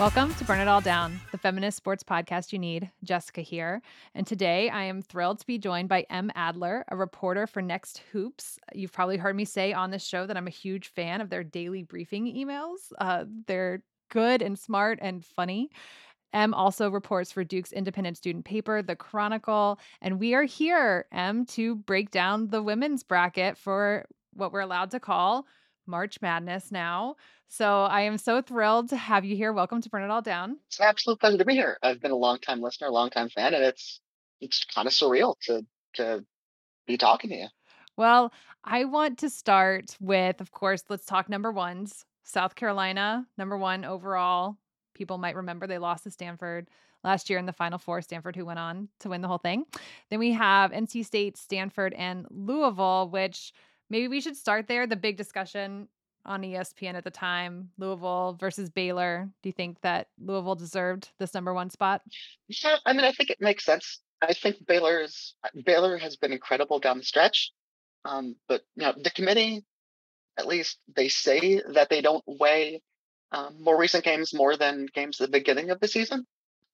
Welcome to Burn It All Down, the feminist sports podcast you need. Jessica here. And today I am thrilled to be joined by Em Adler, a reporter for Next Hoops. You've probably heard me say on this show that I'm a huge fan of their daily briefing emails. Uh, they're good and smart and funny. Em also reports for Duke's independent student paper, The Chronicle. And we are here, Em, to break down the women's bracket for what we're allowed to call March Madness now. So I am so thrilled to have you here. Welcome to Burn It All Down. It's an absolute pleasure to be here. I've been a long time listener, a long time fan, and it's it's kind of surreal to to be talking to you. Well, I want to start with, of course, let's talk number ones. South Carolina, number one overall. People might remember they lost to Stanford last year in the Final Four. Stanford, who went on to win the whole thing. Then we have NC State, Stanford, and Louisville, which maybe we should start there. The big discussion on ESPN at the time, Louisville versus Baylor. Do you think that Louisville deserved this number one spot? Yeah, I mean, I think it makes sense. I think Baylor's Baylor has been incredible down the stretch, um, but you know the committee, at least they say that they don't weigh um, more recent games more than games at the beginning of the season.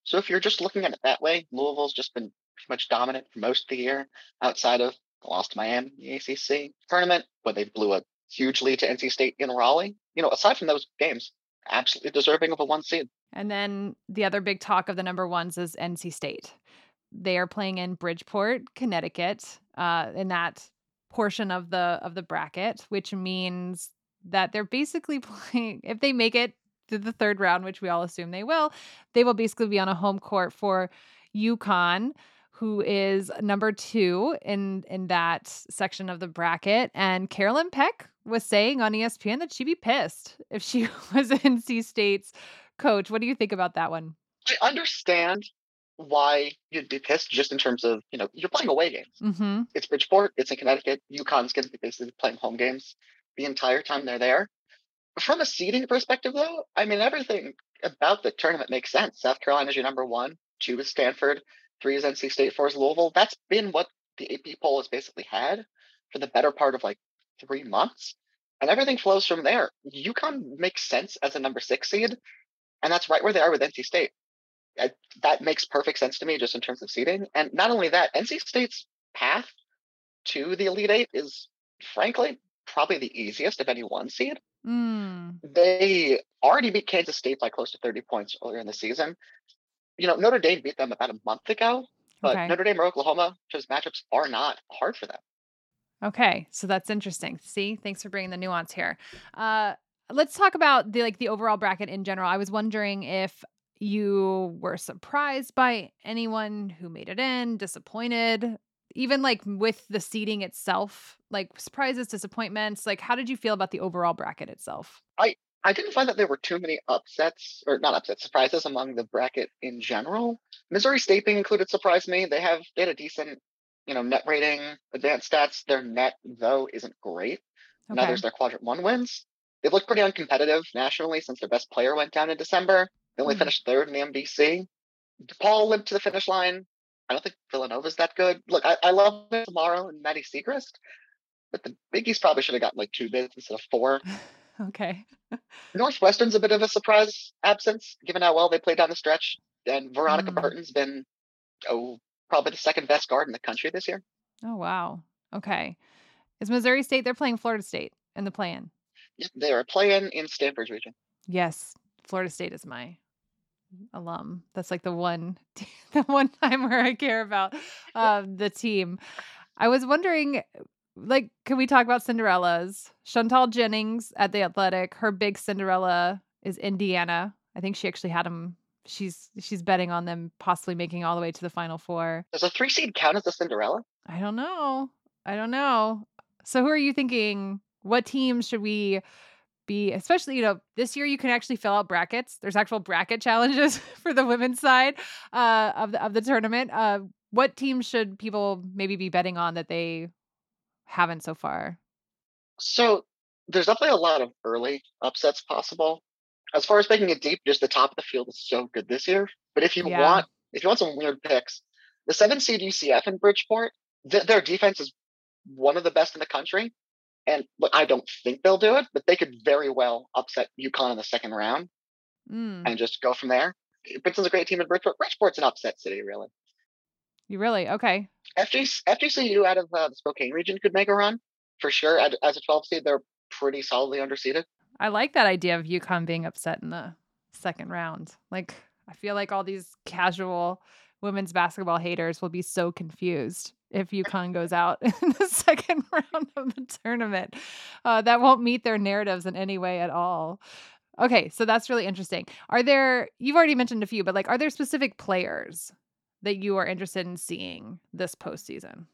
So if you're just looking at it that way, Louisville's just been pretty much dominant for most of the year, outside of lost Miami the ACC tournament, where they blew a huge lead to NC State in Raleigh. You know, aside from those games, absolutely deserving of a one seed. And then the other big talk of the number ones is NC State. They are playing in Bridgeport, Connecticut, uh, in that portion of the of the bracket, which means that they're basically playing. If they make it to the third round, which we all assume they will, they will basically be on a home court for UConn who is number two in in that section of the bracket. And Carolyn Peck was saying on ESPN that she'd be pissed if she was NC State's coach. What do you think about that one? I understand why you'd be pissed just in terms of, you know, you're playing away games. Mm-hmm. It's Bridgeport, it's in Connecticut. UConn's going to be basically playing home games the entire time they're there. From a seeding perspective, though, I mean, everything about the tournament makes sense. South Carolina's your number one, two is Stanford, three is NC State, four is Louisville. That's been what the AP poll has basically had for the better part of like three months. And everything flows from there. UConn makes sense as a number six seed, and that's right where they are with NC State. That makes perfect sense to me just in terms of seeding. And not only that, NC State's path to the Elite Eight is frankly probably the easiest of any one seed. Mm. They already beat Kansas State by close to 30 points earlier in the season you know, Notre Dame beat them about a month ago, but okay. Notre Dame or Oklahoma, those matchups are not hard for them. Okay, so that's interesting. See, thanks for bringing the nuance here. Uh, let's talk about the like the overall bracket in general. I was wondering if you were surprised by anyone who made it in, disappointed, even like with the seating itself, like surprises, disappointments. Like, how did you feel about the overall bracket itself? I I didn't find that there were too many upsets, or not upsets, surprises among the bracket in general. Missouri State being included surprised me. They have they had a decent, you know, net rating, advanced stats. Their net though isn't great. Okay. Now there's their quadrant one wins. They've looked pretty uncompetitive nationally since their best player went down in December. They only mm finished third in the MVC. DePaul limped to the finish line. I don't think Villanova's that good. Look, I, I love tomorrow and Maddy Siegrist, but the Big East probably should have gotten like two bids instead of four. Okay. Northwestern's a bit of a surprise absence, given how well they played down the stretch. And Veronica mm. Burton's been, oh, probably the second best guard in the country this year. Oh, wow. Okay. Is Missouri State, they're playing Florida State in the play in? Yeah, they are playing in Stanford's region. Yes. Florida State is my alum. That's like the one, the one time where I care about uh, the team. I was wondering like can we talk about Cinderellas? Chantel Jennings at the Athletic, her big Cinderella is Indiana. I think she actually had them. She's she's betting on them possibly making all the way to the final four. Does a three seed count as a Cinderella? I don't know. I don't know. So who are you thinking? What teams should we be especially you know this year you can actually fill out brackets there's actual bracket challenges for the women's side uh, of the of the tournament uh, what teams should people maybe be betting on that they haven't so far? So there's definitely a lot of early upsets possible. As far as making it deep, just the top of the field is so good this year. But if you yeah. want, if you want some weird picks, the seven seed UCF in Bridgeport th- their defense is one of the best in the country. And I don't think they'll do it, but they could very well upset UConn in the second round Mm, and just go from there. Princeton's a great team in Bridgeport. Bridgeport's an upset city, really. you really? Okay. FGC, FGCU out of uh, the Spokane region could make a run for sure. As a 12 seed, they're pretty solidly underseeded. I like that idea of UConn being upset in the second round. Like, I feel like all these casual women's basketball haters will be so confused if UConn goes out in the second round of the tournament. Uh, that won't meet their narratives in any way at all. Okay, so that's really interesting. Are there, you've already mentioned a few, but like, are there specific players that you are interested in seeing this postseason?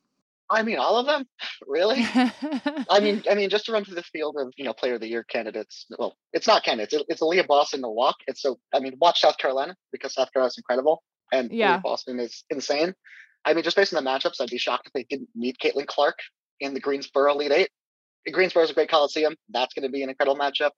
I mean, all of them, really. I mean, I mean, just to run through the field of you know player of the year candidates. Well, it's not candidates. It, it's Aliyah Boston to walk. It's so I mean, watch South Carolina because South Carolina is incredible and Yeah. Aliyah Boston is insane. I mean, just based on the matchups, I'd be shocked if they didn't meet Caitlin Clark in the Greensboro Elite Eight. Greensboro's a great coliseum. That's going to be an incredible matchup.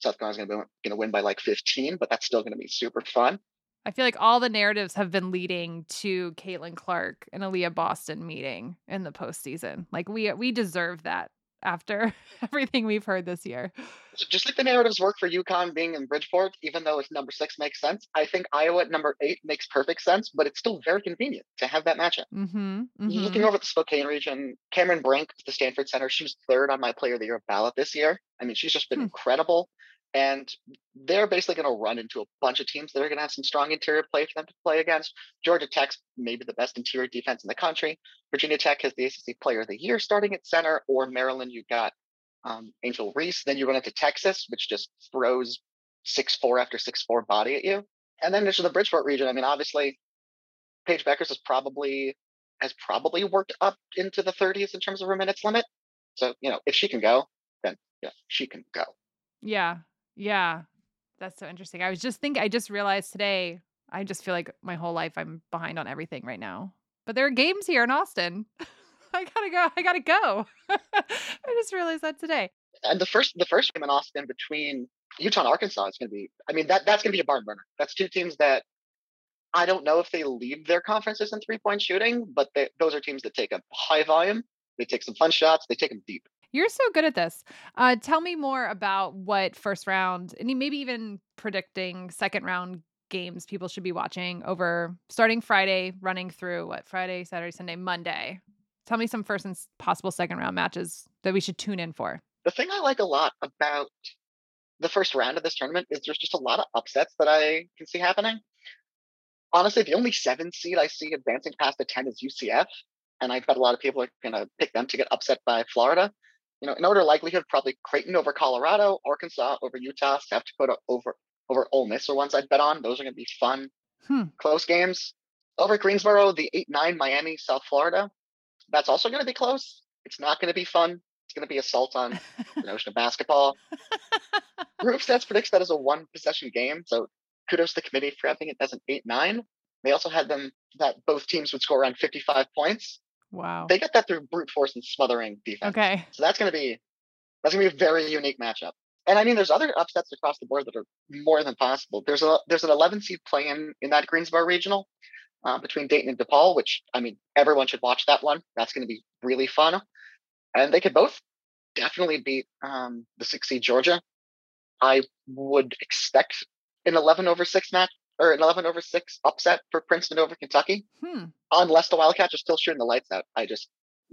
South Carolina's going to be going to win by like 15, but that's still going to be super fun. I feel like all the narratives have been leading to Caitlin Clark and Aliyah Boston meeting in the postseason. Like we we deserve that after everything we've heard this year. Just like the narratives work for UConn being in Bridgeport, even though it's number six makes sense, I think Iowa at number eight makes perfect sense, but it's still very convenient to have that matchup. Mm-hmm. Looking over at the Spokane region, Cameron Brink, of the Stanford center, she was third on my player of the year ballot this year. I mean, she's just been Hmm. incredible. And they're basically going to run into a bunch of teams that are going to have some strong interior play for them to play against. Georgia Tech's maybe the best interior defense in the country. Virginia Tech has the ACC player of the year starting at center, or Maryland, you've got um, Angel Reese. Then you run into Texas, which just throws six four after six four body at you. And then there's the Bridgeport region. I mean, obviously, Paige Bueckers is probably has probably worked up into the 30s in terms of her minutes limit. So, you know, if she can go, then yeah, she can go. Yeah. Yeah. That's so interesting. I was just thinking I just realized today, I just feel like my whole life I'm behind on everything right now. But there are games here in Austin. I gotta go. I gotta go. I just realized that today. And the first the first game in Austin between Utah and Arkansas is going to be. I mean, that that's going to be a barn burner. That's two teams that I don't know if they lead their conferences in three point shooting, but they, those are teams that take a high volume. They take some fun shots. They take them deep. You're so good at this. Uh, tell me more about what first round and maybe even predicting second round games people should be watching over starting Friday, running through what Friday, Saturday, Sunday, Monday. Tell me some first and possible second round matches that we should tune in for. The thing I like a lot about the first round of this tournament is there's just a lot of upsets that I can see happening. Honestly, the only seven seed I see advancing past the 10 is UCF. And I bet a lot of people are going to pick them to get upset by Florida. You know, in order likelihood, probably Creighton over Colorado, Arkansas over Utah, South Dakota over over Ole Miss are ones I'd bet on. Those are going to be fun, Hmm. close games. Over Greensboro, the 8 9 Miami, South Florida. That's also going to be close. It's not going to be fun. It's going to be assault on the notion of basketball. Her Hoop Stats predicts that as a one possession game. So kudos to the committee for having it as an 8 9. They also had them that both teams would score around 55 points. Wow. They got that through brute force and smothering defense. Okay. So that's going to be that's going to be a very unique matchup. And I mean, there's other upsets across the board that are more than possible. There's a there's an 11 seed playing in that Greensboro regional uh, between Dayton and DePaul, which I mean, everyone should watch that one. That's going to be really fun. And they could both definitely beat um, the six seed Georgia. I would expect an 11 over six match or an 11 over six upset for Princeton over Kentucky, Hmm. unless the Wildcats are still shooting the lights out. I just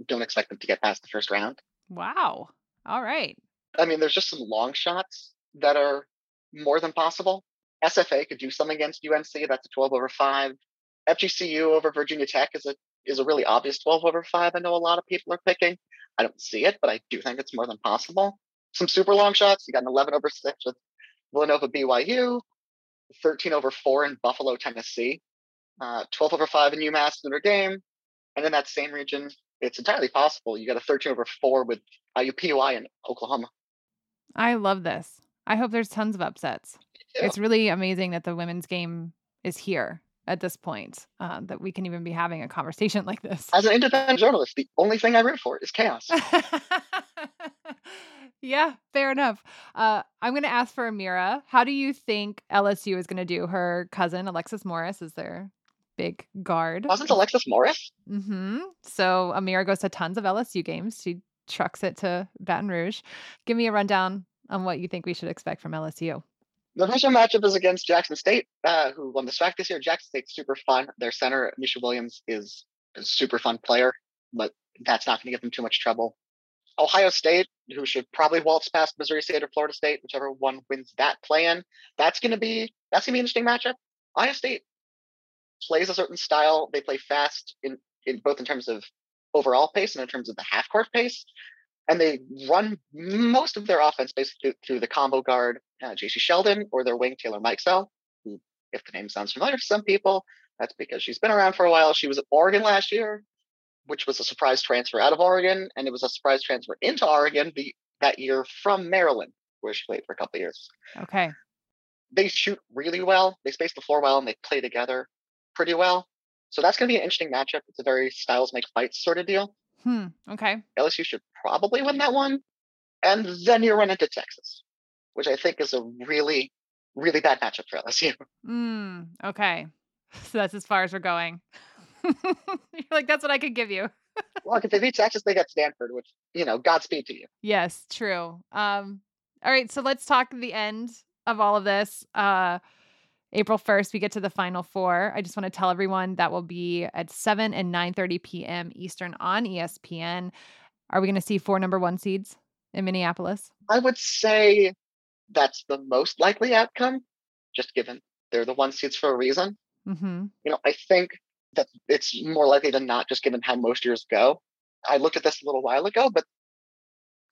don't expect them to get past the first round. Wow. All right. I mean, there's just some long shots that are more than possible. SFA could do something against UNC. That's a 12 over five. FGCU over Virginia Tech is a is a really obvious 12 over five. I know a lot of people are picking. I don't see it, but I do think it's more than possible. Some super long shots. You got an 11 over six with Villanova BYU, 13 over four in Buffalo, Tennessee, uh, 12 over five in UMass Notre Dame, and in that same region, it's entirely possible you got a 13 over four with IUPUI in Oklahoma. I love this. I hope there's tons of upsets. Yeah. It's really amazing that the women's game is here at this point, uh, that we can even be having a conversation like this. As an independent journalist, the only thing I root for is chaos. yeah, fair enough. Uh, I'm going to ask for Amira. How do you think LSU is going to do? Her cousin, Alexis Morris, is their big guard. Wasn't Alexis Morris? Mm-hmm. So Amira goes to tons of LSU games. She trucks it to Baton Rouge. Give me a rundown on what you think we should expect from LSU. The first matchup is against Jackson State, uh, who won the SWAC this year. Jackson State's super fun. Their center, Misha Williams, is a super fun player, but that's not going to give them too much trouble. Ohio State, who should probably waltz past Missouri State or Florida State, whichever one wins that play-in. That's going to be that's going to be an interesting matchup. Ohio State plays a certain style. They play fast in, in both in terms of overall pace and in terms of the half court pace. And they run most of their offense basically through the combo guard, uh, Jacy Sheldon, or their wing, Taylor Mikesell, who, if the name sounds familiar to some people, that's because she's been around for a while. She was at Oregon last year, which was a surprise transfer out of Oregon, and it was a surprise transfer into Oregon the, that year from Maryland, where she played for a couple years. Okay. They shoot really well. They space the floor well, and they play together pretty well. So that's going to be an interesting matchup. It's a very styles make fights sort of deal. Hmm. Okay. LSU should probably win that one. And then you run into Texas, which I think is a really, really bad matchup for LSU. Hmm. Okay. So that's as far as we're going. You're like, that's what I could give you. well, if they beat Texas, they got Stanford, which, you know, Godspeed to you. Yes, true. Um, all right, so let's talk the end of all of this. Uh April 1st, we get to the final four. I just want to tell everyone that will be at 7 and 9 30 p.m. Eastern on ESPN. Are we going to see four number one seeds in Minneapolis? I would say that's the most likely outcome, just given they're the one seeds for a reason. Mm-hmm. You know, I think that it's more likely than not, just given how most years go. I looked at this a little while ago, but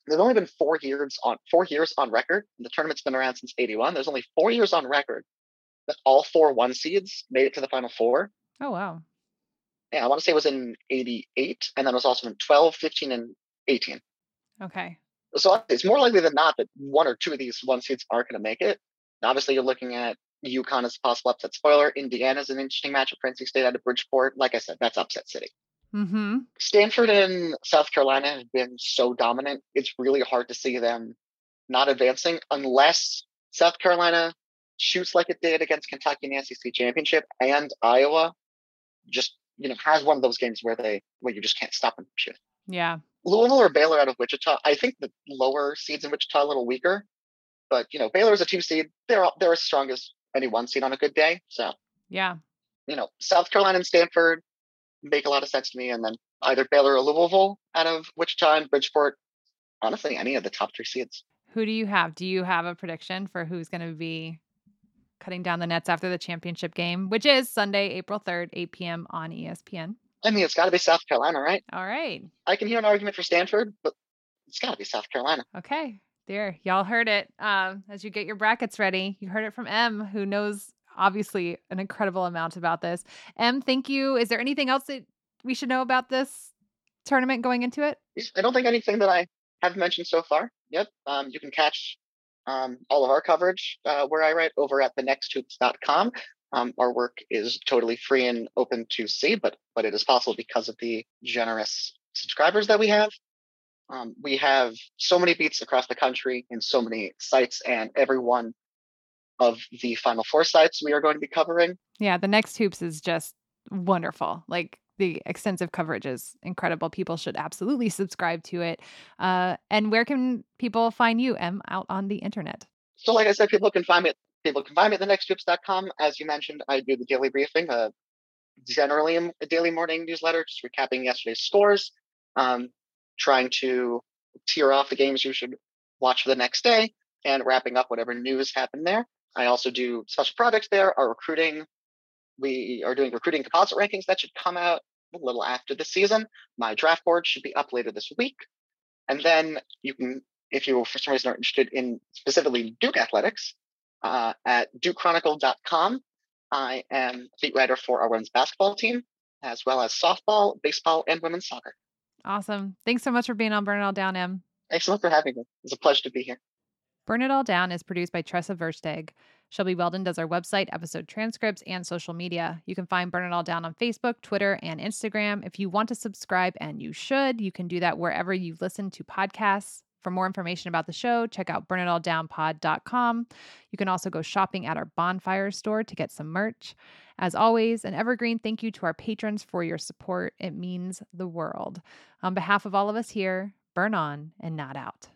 there's only been four years on four years on record. The tournament's been around since '81. There's only four years on record that all four one seeds made it to the final four. Oh wow! Yeah, I want to say it was in '88, and then it was also in 12, 15, and 18. Okay. So it's more likely than not that one or two of these one seeds aren't going to make it. Obviously, you're looking at UConn as a possible upset spoiler. Indiana is an interesting matchup for NC State out of Bridgeport. Like I said, that's upset city. Mm-hmm. Stanford and South Carolina have been so dominant. It's really hard to see them not advancing unless South Carolina shoots like it did against Kentucky in the SEC championship and Iowa. Just you know has one of those games where they where you just can't stop them shooting. Yeah. Louisville or Baylor out of Wichita. I think the lower seeds in Wichita a little weaker, but you know Baylor's a two seed. They're they're as strong as any one seed on a good day. So yeah, you know South Carolina and Stanford make a lot of sense to me, and then either Baylor or Louisville out of Wichita and Bridgeport. Honestly, any of the top three seeds. Who do you have? Do you have a prediction for who's going to be cutting down the nets after the championship game, which is Sunday, April 3rd, 8 p.m. on ESPN? I mean, it's got to be South Carolina, right? All right. I can hear an argument for Stanford, but it's got to be South Carolina. Okay. There, y'all heard it. Um, as you get your brackets ready, you heard it from Em, who knows obviously an incredible amount about this. Em, thank you. Is there anything else that we should know about this tournament going into it? I don't think anything that I have mentioned so far. Yep. Um, you can catch um, all of our coverage uh, where I write over at thenexthoops.com. Um, our work is totally free and open to see, but but it is possible because of the generous subscribers that we have. Um, we have so many beats across the country in so many sites, and every one of the Final Four sites we are going to be covering. Yeah, the next hoops is just wonderful. Like the extensive coverage is incredible. People should absolutely subscribe to it. Uh, and where can people find you, Em, out on the internet? So, like I said, people can find me at people can find me at thenexthoops.com. As you mentioned, I do the daily briefing, uh, generally a daily morning newsletter, just recapping yesterday's scores, um, trying to tear off the games you should watch for the next day, and wrapping up whatever news happened there. I also do special projects there, our recruiting we are doing recruiting composite rankings that should come out a little after the season. My draft board should be up later this week. And then you can, if you for some reason are interested in specifically Duke athletics, uh, at dukechronicle.com, I am beat writer for our women's basketball team, as well as softball, baseball, and women's soccer. Awesome. Thanks so much for being on Burn It All Down, Em. Thanks so much for having me. It's a pleasure to be here. Burn It All Down is produced by Tressa Versteg. Shelby Weldon does our website, episode transcripts, and social media. You can find Burn It All Down on Facebook, Twitter, and Instagram. If you want to subscribe, and you should, you can do that wherever you listen to podcasts. For more information about the show, check out burnitalldownpod.com. You can also go shopping at our bonfire store to get some merch. As always, an evergreen thank you to our patrons for your support. It means the world. On behalf of all of us here, burn on and not out.